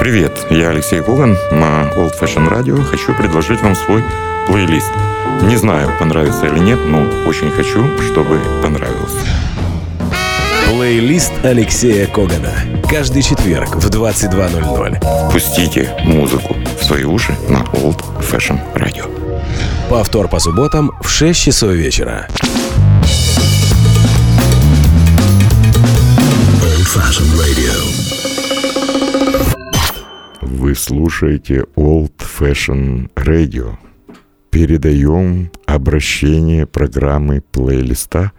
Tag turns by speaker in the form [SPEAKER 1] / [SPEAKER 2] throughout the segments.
[SPEAKER 1] Привет, я Алексей Коган. На Old Fashion Radio хочу предложить вам свой плейлист. Не знаю, понравится или нет, но очень хочу, чтобы понравился.
[SPEAKER 2] Плейлист Алексея Когана. Каждый четверг в 22.00.
[SPEAKER 1] Пустите музыку в свои уши на Old Fashion Radio.
[SPEAKER 2] Повтор по субботам в 6 часов вечера.
[SPEAKER 3] Old Fashioned Radio.
[SPEAKER 1] Вы слушаете Old Fashion Radio. Передаем обращение программы плейлиста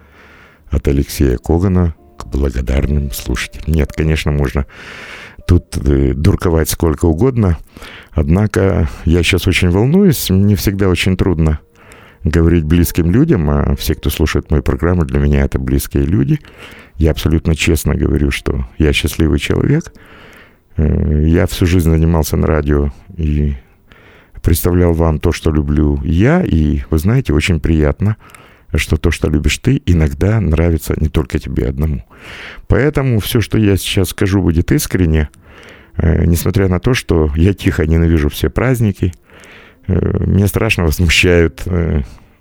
[SPEAKER 1] от Алексея Когана к благодарным слушателям. Нет, конечно, можно тут э, дурковать сколько угодно, однако я сейчас очень волнуюсь, мне всегда очень трудно говорить близким людям, а все, кто слушает мою программу, для меня это близкие люди. Я абсолютно честно говорю, что я счастливый человек – я всю жизнь занимался на радио и представлял вам то, что люблю я. И, вы знаете, очень приятно, что то, что любишь ты, иногда нравится не только тебе одному. Поэтому все, что я сейчас скажу, будет искренне, э, несмотря на то, что я тихо ненавижу все праздники. Э, меня страшно возмущают,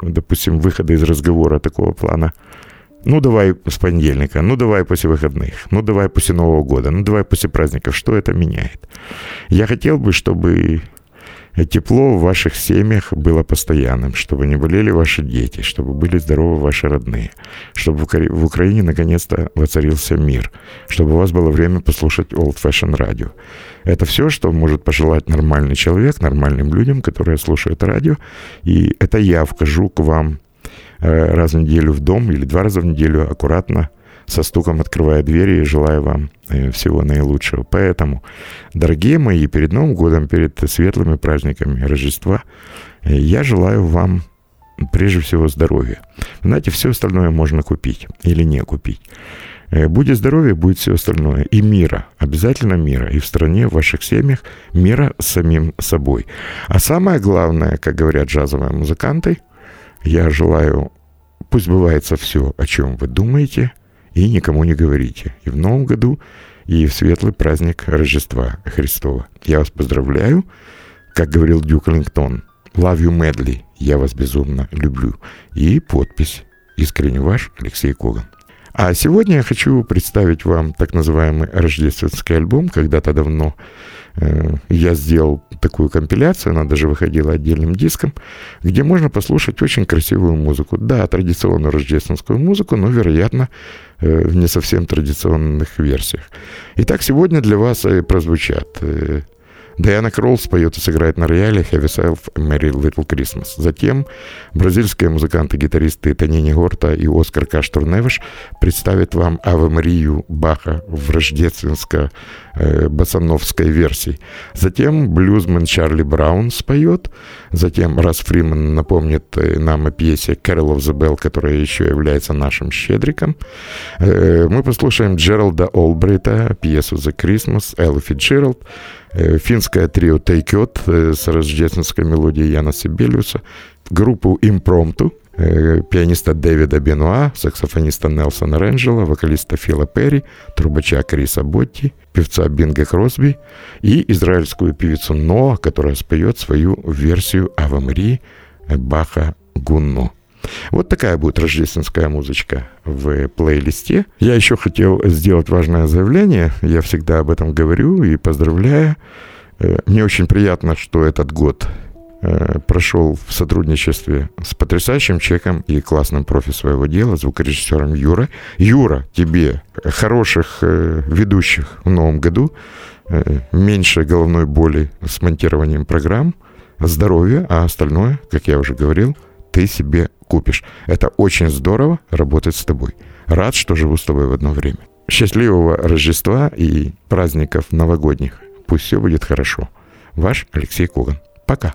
[SPEAKER 1] допустим, выходы из разговора такого плана – ну, давай с понедельника, ну, давай после выходных, ну, давай после Нового года, ну, давай после праздников. Что это меняет? Я хотел бы, чтобы тепло в ваших семьях было постоянным, чтобы не болели ваши дети, чтобы были здоровы ваши родные, чтобы в Украине наконец-то воцарился мир, чтобы у вас было время послушать Old Fashion радио. Это все, что может пожелать нормальный человек, нормальным людям, которые слушают радио. И это я вхожу к вам раз в неделю в дом или два раза в неделю аккуратно со стуком открывая двери и желаю вам э, всего наилучшего. Поэтому, дорогие мои, перед Новым годом, перед светлыми праздниками Рождества, э, я желаю вам прежде всего здоровья. Знаете, все остальное можно купить или не купить. Будет здоровье, будет все остальное. И мира, обязательно мира. И в стране, в ваших семьях мира с самим собой. А самое главное, как говорят джазовые музыканты, я желаю, пусть бывается все, о чем вы думаете, и никому не говорите. И в Новом году, и в светлый праздник Рождества Христова. Я вас поздравляю, как говорил Дюк Лингтон. Love you madly. Я вас безумно люблю. И подпись. Искренне ваш Алексей Коган. А сегодня я хочу представить вам так называемый рождественский альбом. Когда-то давно я сделал такую компиляцию, она даже выходила отдельным диском, где можно послушать очень красивую музыку. Да, традиционную рождественскую музыку, но, вероятно, э, в не совсем традиционных версиях. Итак, сегодня для вас э, прозвучат э, Диана Кролл споет и сыграет на рояле «Have yourself a Merry Little Christmas». Затем бразильские музыканты-гитаристы Танини Горта и Оскар Каштур-Невиш представят вам «Аве Марию» Баха в рождественско-басановской версии. Затем блюзмен Чарли Браун споет. Затем Рас Фриман напомнит э, нам о пьесе «Carol of the Bell», которая еще является нашим щедриком. Э, мы послушаем Джералда Олбрита, пьесу «The Christmas», Эллу Фитджеральд, Э, финское трио It э, с рождественской мелодией Яна Сибелиуса, группу Impromptu, э, пианиста Дэвида Бенуа, саксофониста Нелсона Рэнджела, вокалиста Фила Перри, трубача Криса Ботти, певца Бинга Кросби и израильскую певицу Ноа, которая споет свою версию Ава Марии Баха Гунно. Вот такая будет рождественская музычка в плейлисте. Я еще хотел сделать важное заявление. Я всегда об этом говорю и поздравляю. Э, мне очень приятно, что этот год э, прошел в сотрудничестве с потрясающим человеком и классным профи своего дела, звукорежиссером Юра. Юра, тебе хороших э, ведущих в новом году, меньше головной боли с монтированием программ, здоровья, а остальное, как я уже говорил, ты себе купишь. Это очень здорово работать с тобой. Рад, что живу с тобой в одно время. Счастливого Рождества и праздников новогодних. Пусть все будет хорошо. Ваш Алексей Коган. Пока.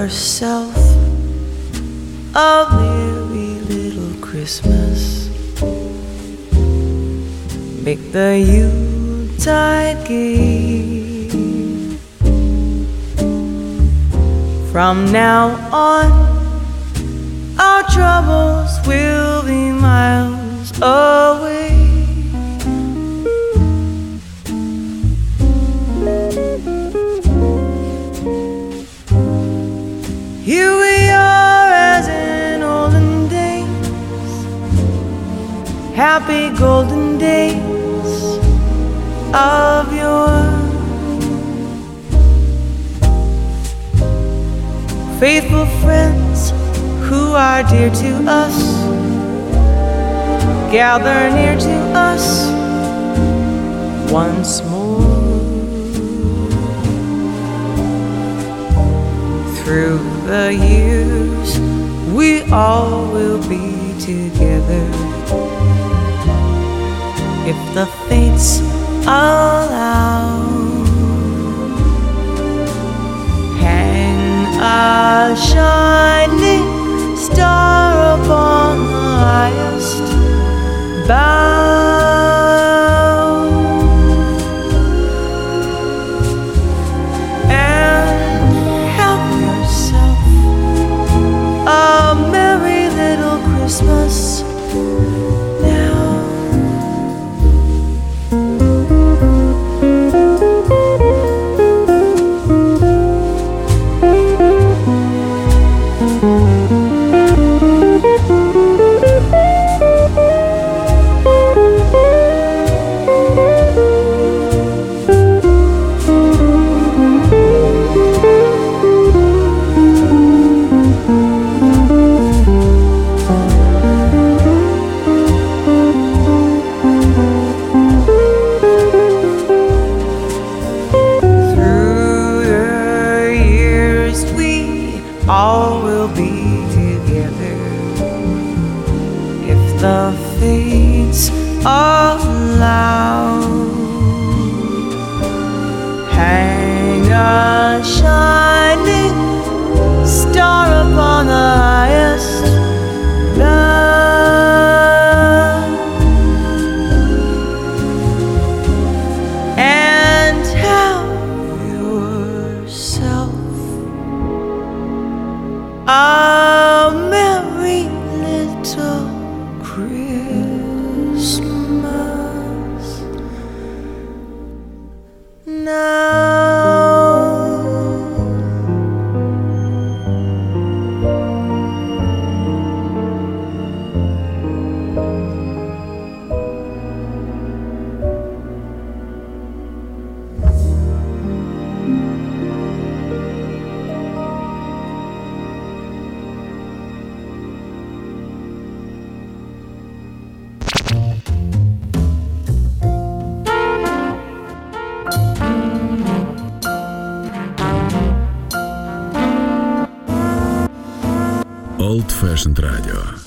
[SPEAKER 4] Yourself a merry little Christmas. Make the Yuletide gay. From now on, our troubles will be miles away. Here we are as in olden days, happy golden days of yore. faithful friends who are dear to us gather near to us once more through the years we all will be together if the fates allow hang a shining star upon the highest bough. Christmas
[SPEAKER 3] Russian Radio.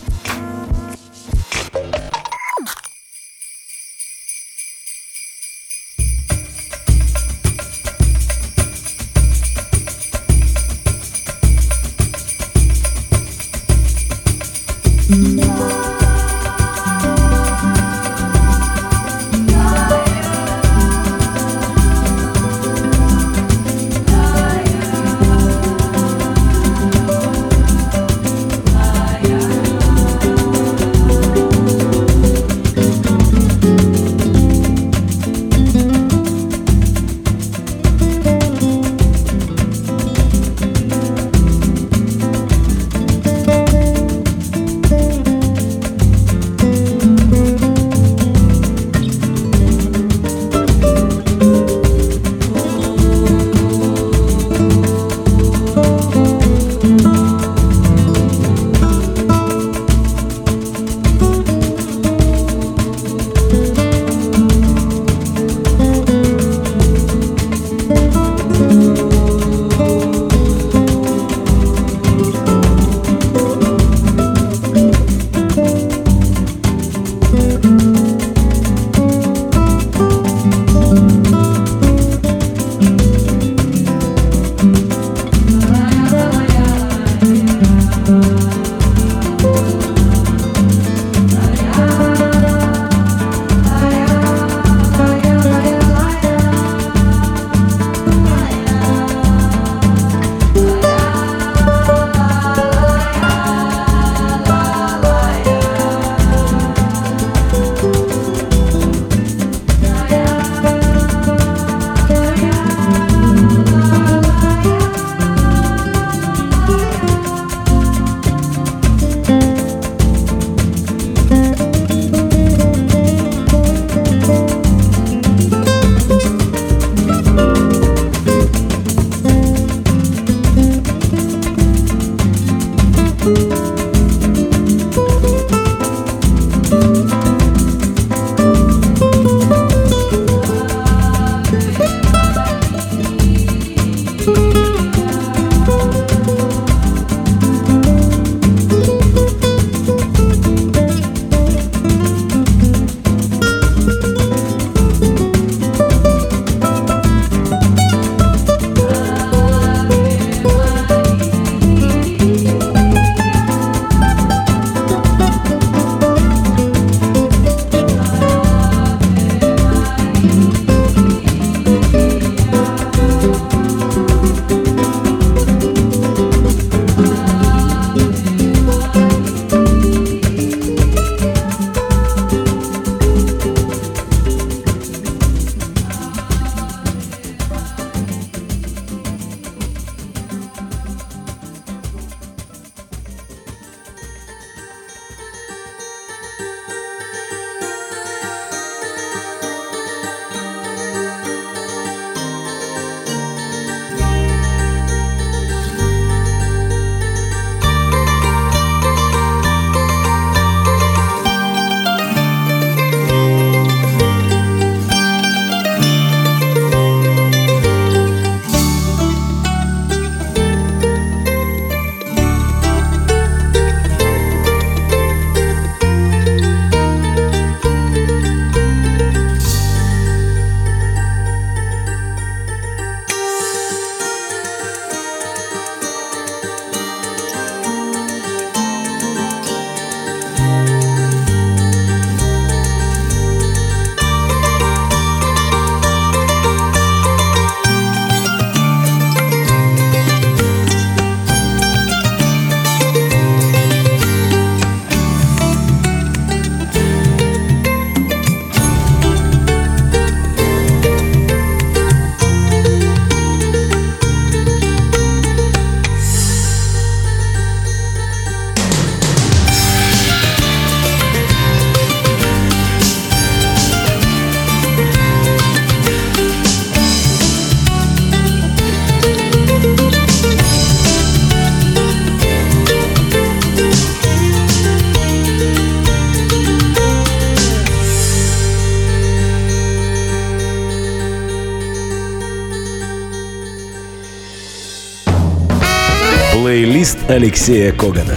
[SPEAKER 5] Алексея Когана.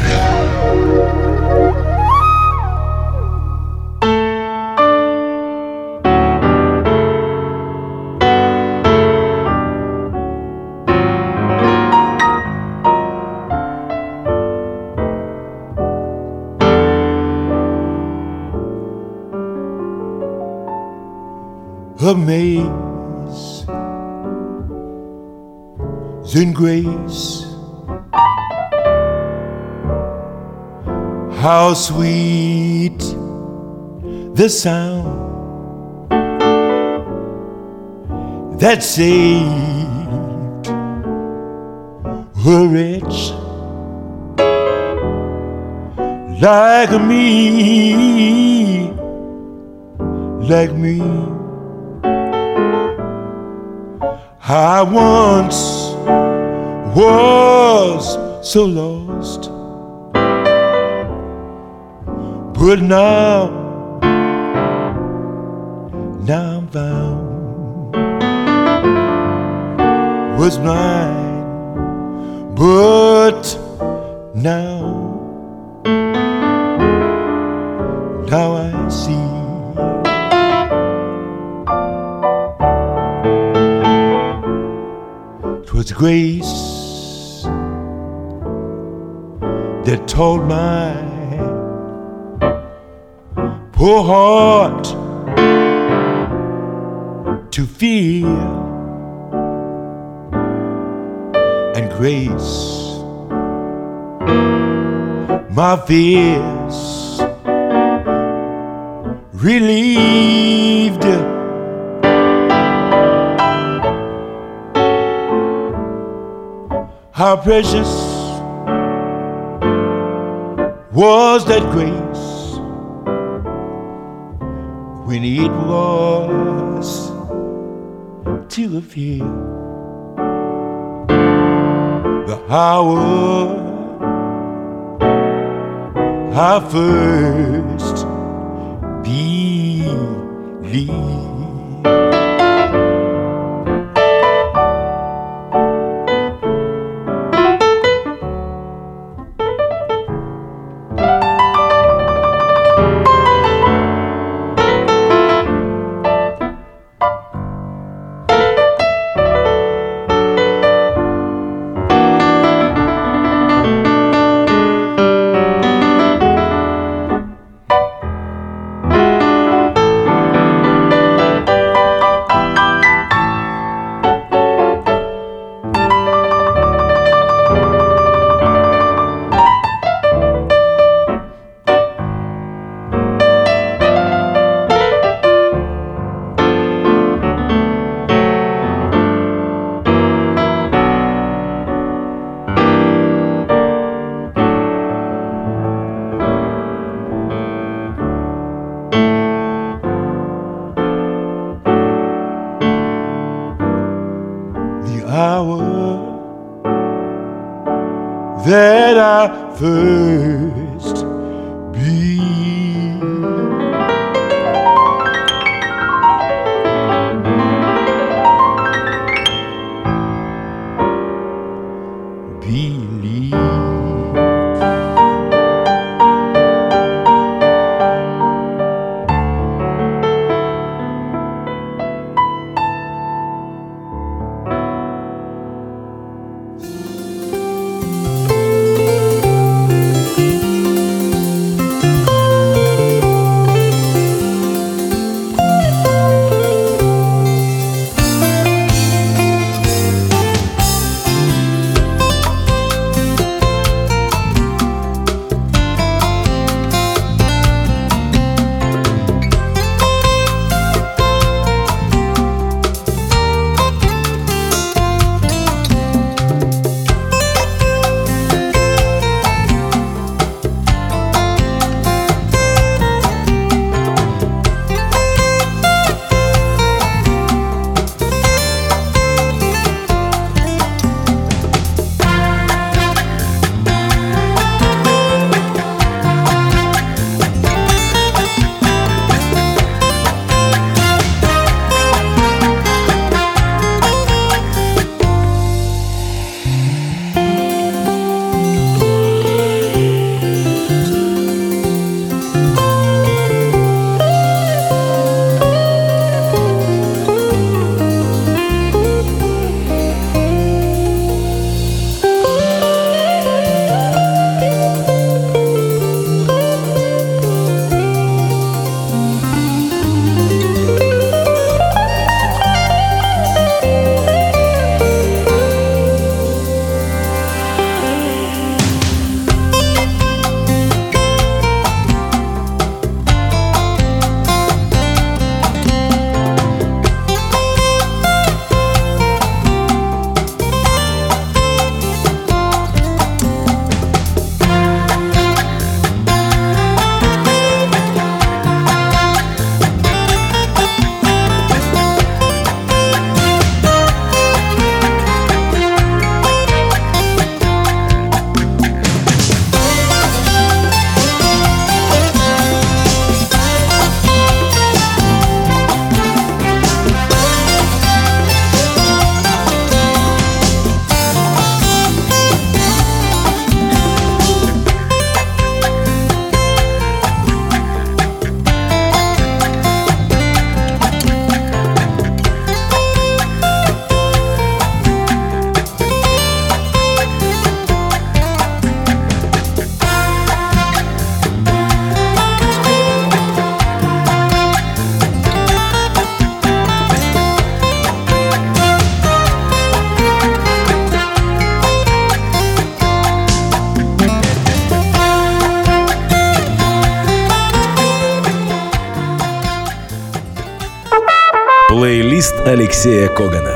[SPEAKER 6] amaze in grace. How sweet the sound that saved a wretch like me, like me. I once was so lost, but now, now I'm found. Was blind, but now, now I see. was grace that told my poor heart to feel. And grace my fears relieved. How precious was that grace when it was to appear the hour I first believed.
[SPEAKER 2] Алексея Когана.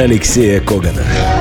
[SPEAKER 5] Алексея Когана.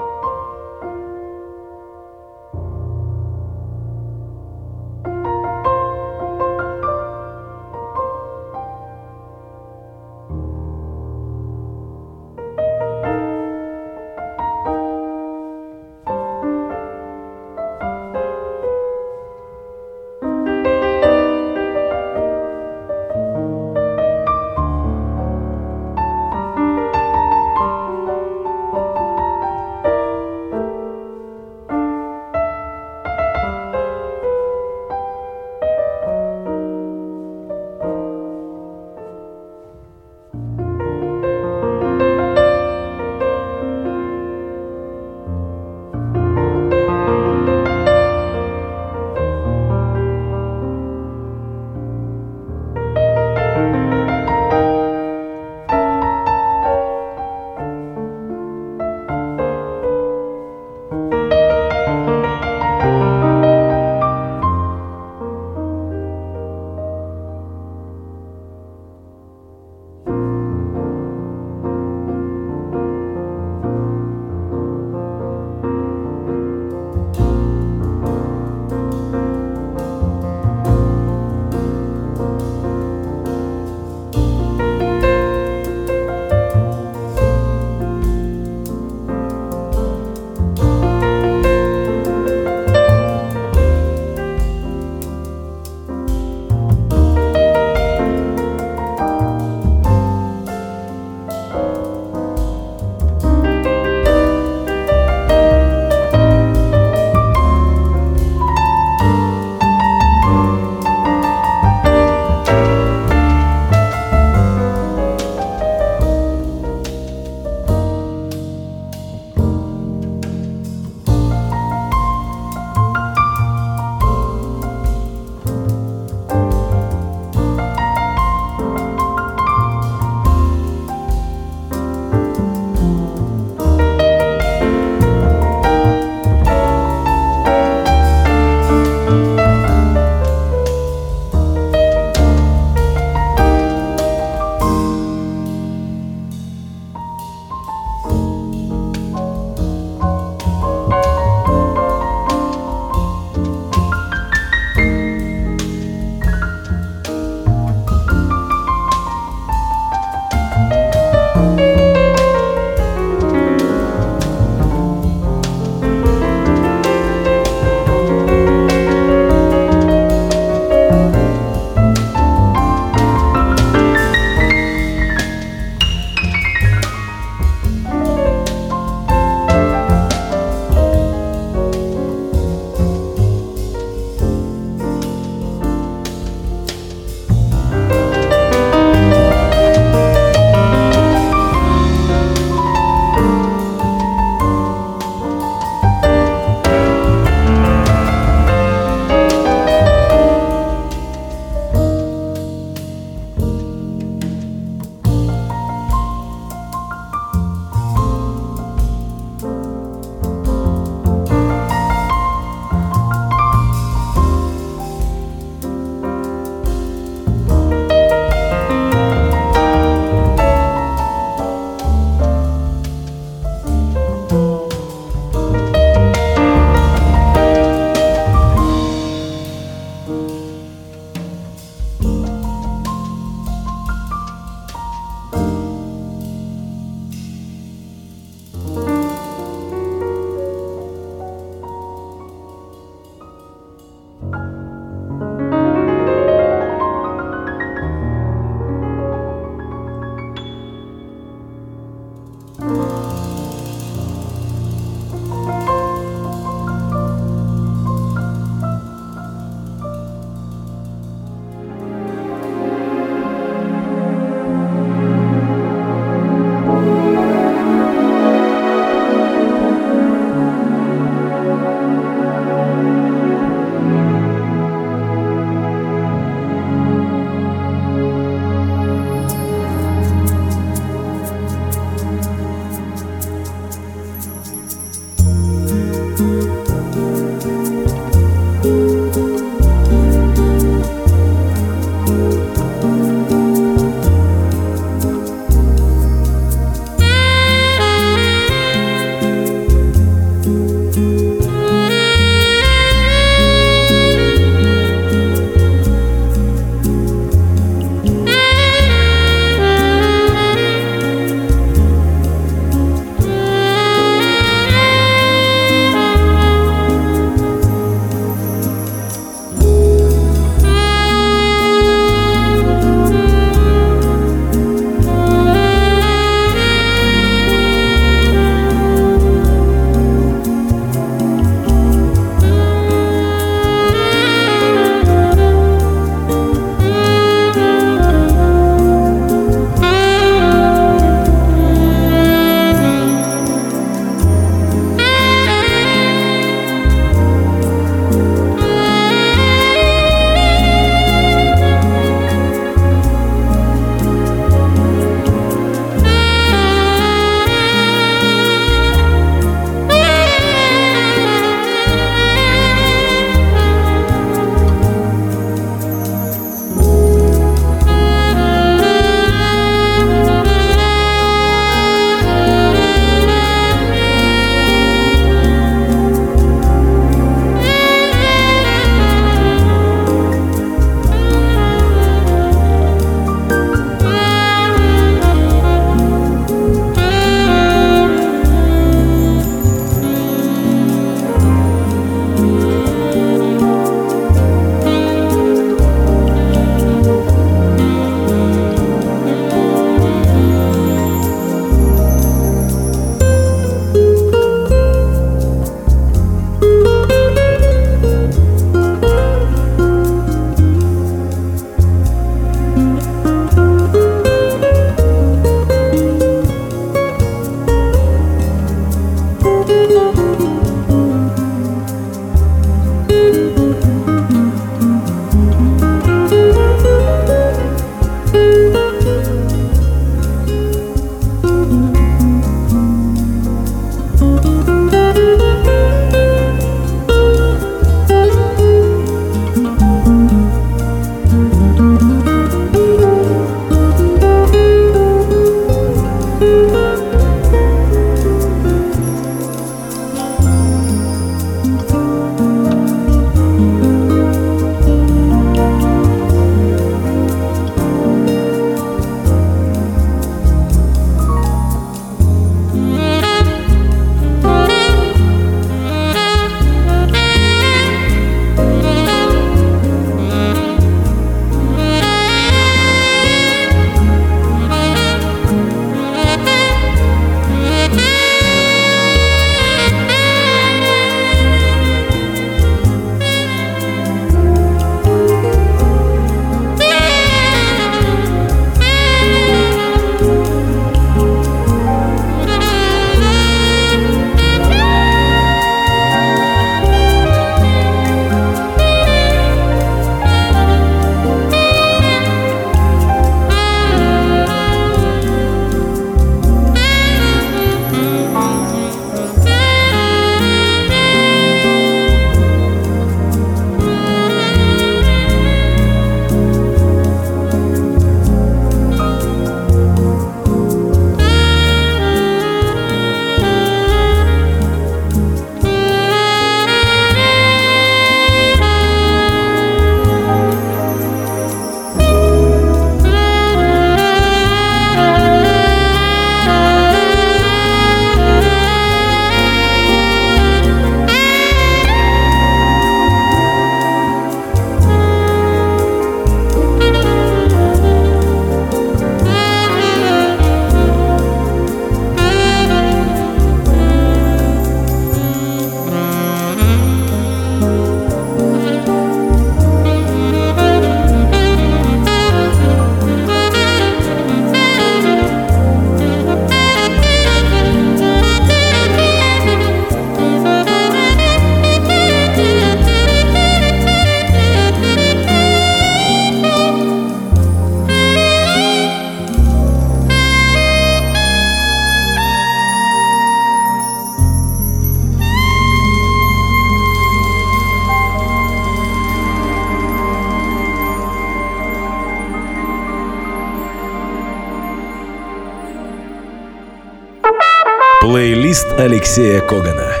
[SPEAKER 7] Алексея Когана.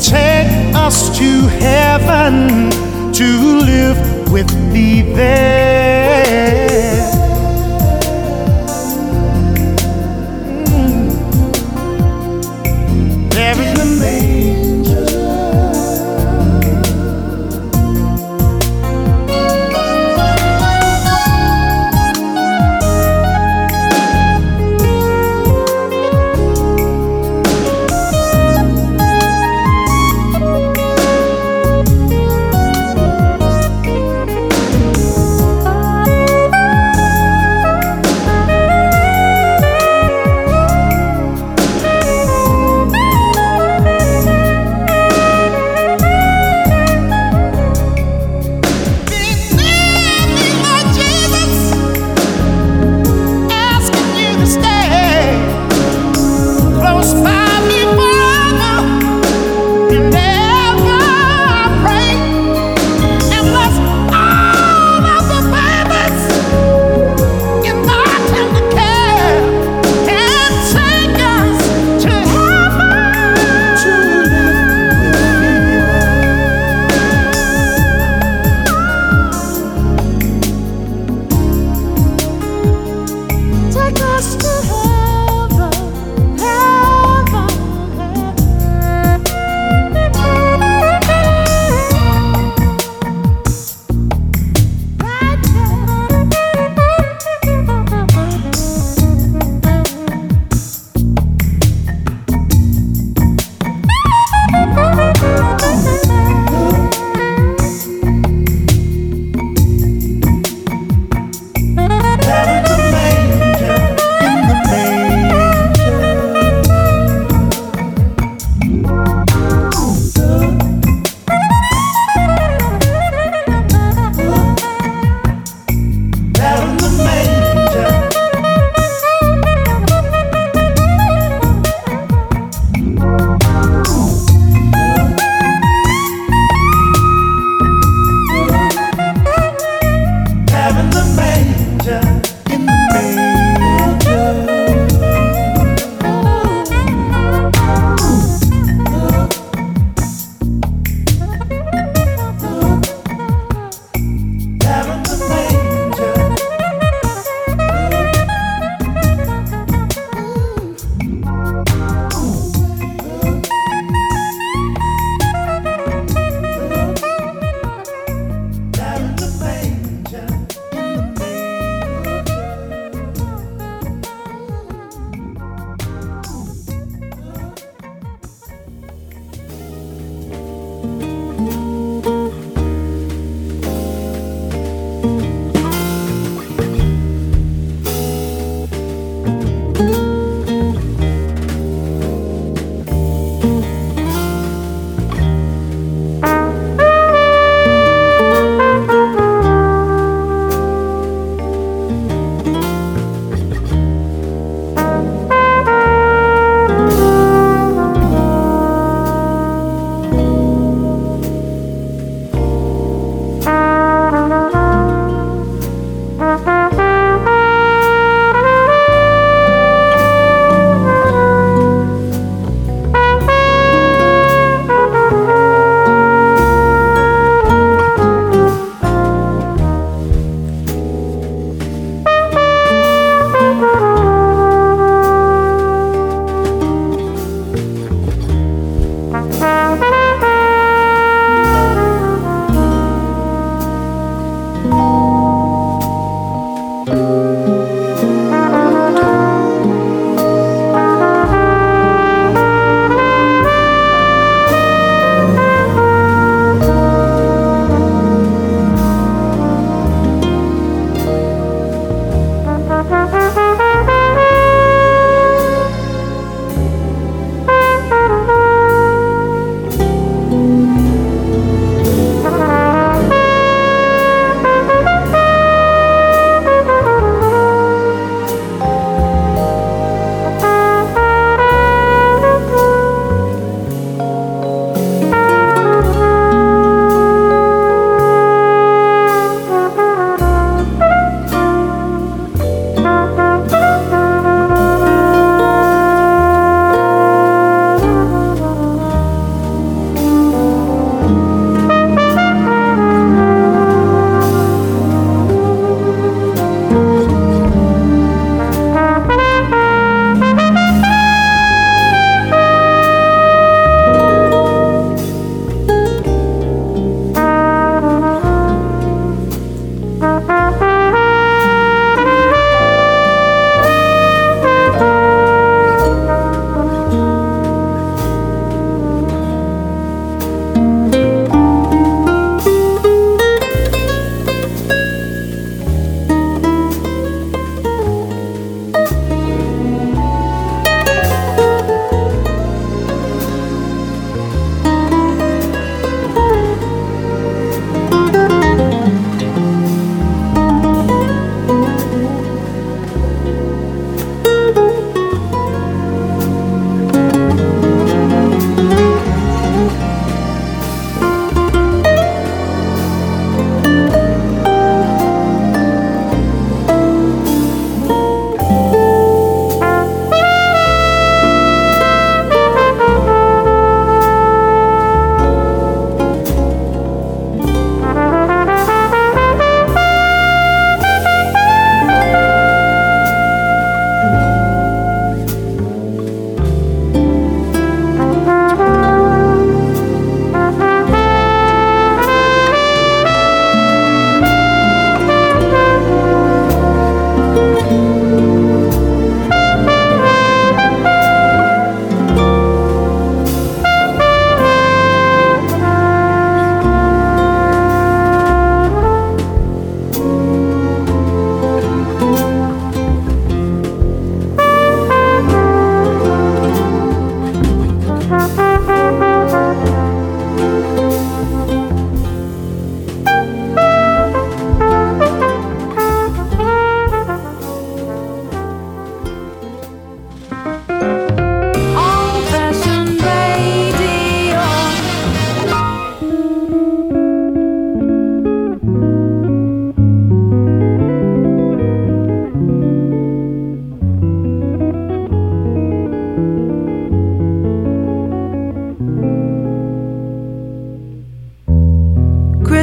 [SPEAKER 8] take us to heaven to live with thee there.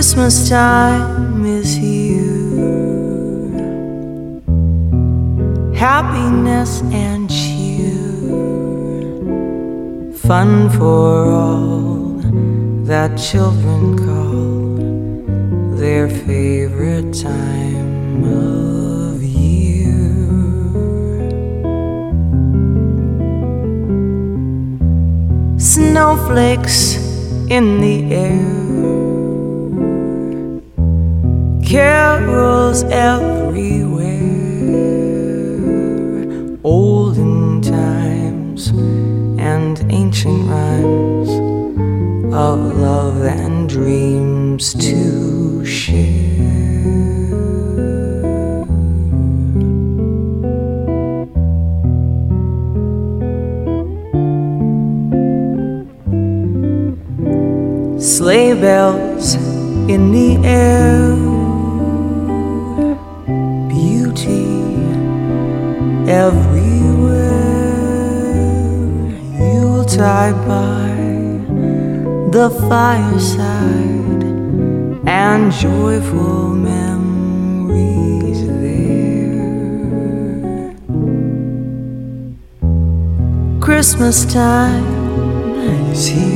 [SPEAKER 4] Christmas time is here. Happiness and cheer, fun for all that children call their favorite time of year. Snowflakes in the air carols everywhere, olden times and ancient rhymes of love and dreams to share. Sleigh bells in the air Yuletide by the fireside and joyful memories there. Christmas time is here.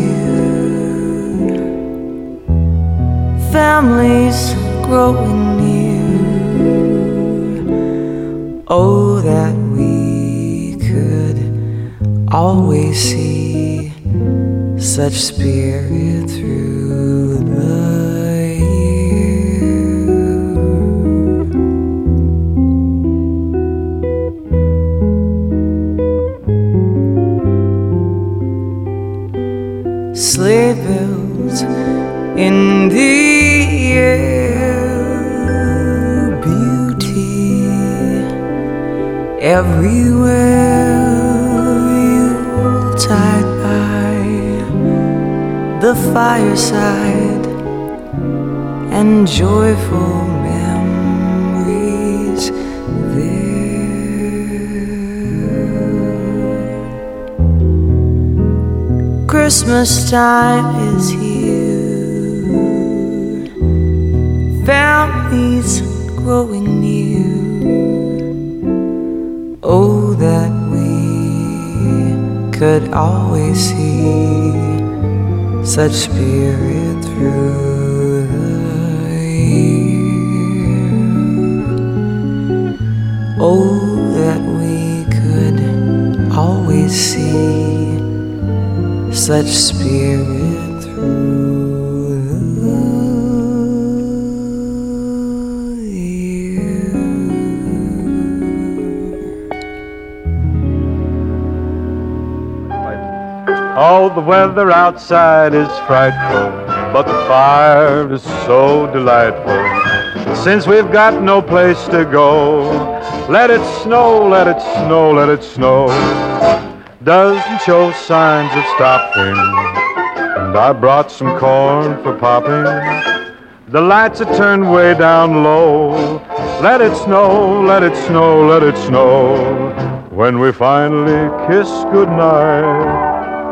[SPEAKER 4] Families growing near. Oh, that we could always see such spirit through the. Sleigh bells in the air, beauty everywhere. Fireside and joyful memories there. Christmas time is here, families growing near. Oh, that we could always see such spirit through the year. Oh, that we could always see such spirit
[SPEAKER 9] Oh, the weather outside is frightful, but the fire is so delightful. Since we've got no place to go, let it snow, let it snow, let it snow. Doesn't show signs of stopping, and I brought some corn for popping. The lights are turned way down low. Let it snow, let it snow, let it snow. When we finally kiss goodnight.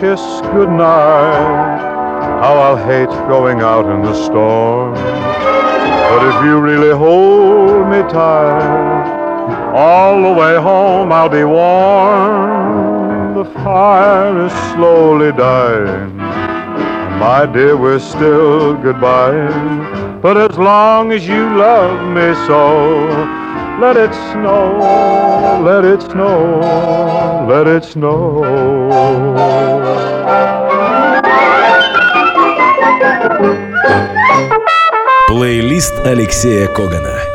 [SPEAKER 9] Kiss goodnight, how I'll hate going out in the storm. But if you really hold me tight, all the way home I'll be warm. The fire is slowly dying. My dear, we're still goodbye. But as long as you love me so, Let it snow, let it snow, let it snow.
[SPEAKER 2] Плейлист Алексея Когана.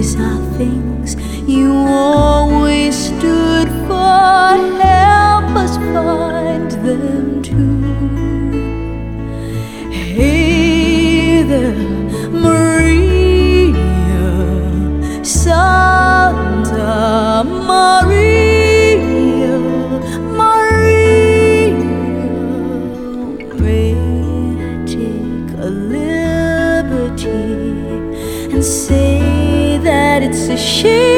[SPEAKER 2] These are things you always stood for. Help us find them too. Hey there. she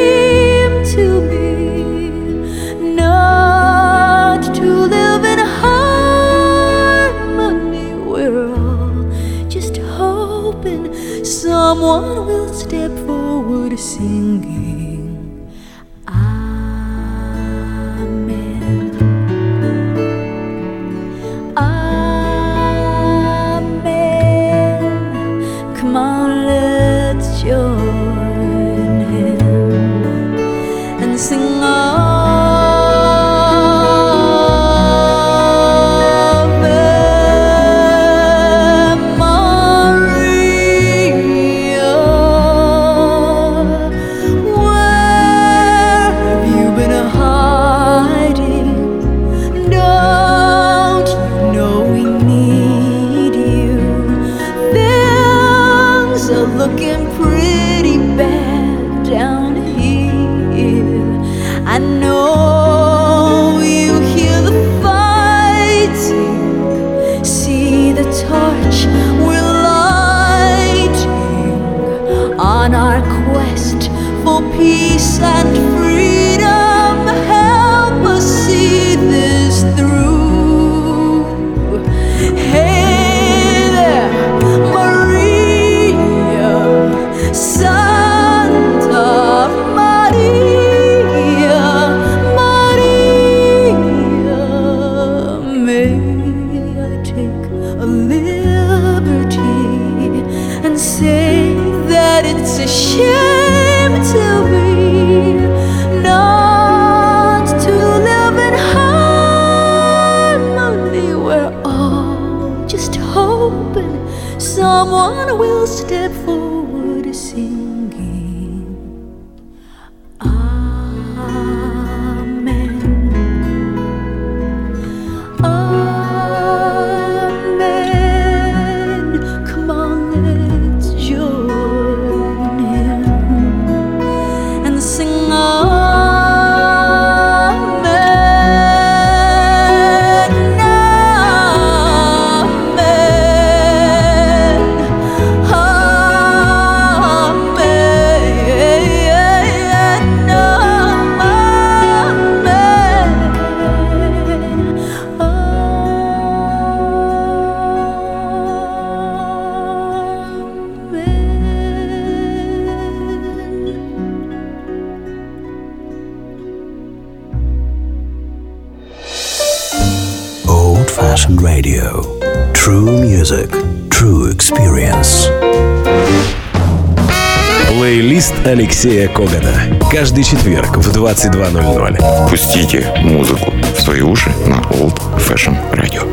[SPEAKER 2] Алексея Когана. Каждый четверг в 22.00.
[SPEAKER 1] Пустите музыку в свои уши на Old Fashion Radio.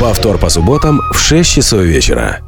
[SPEAKER 2] Повтор по субботам в 6 часов вечера.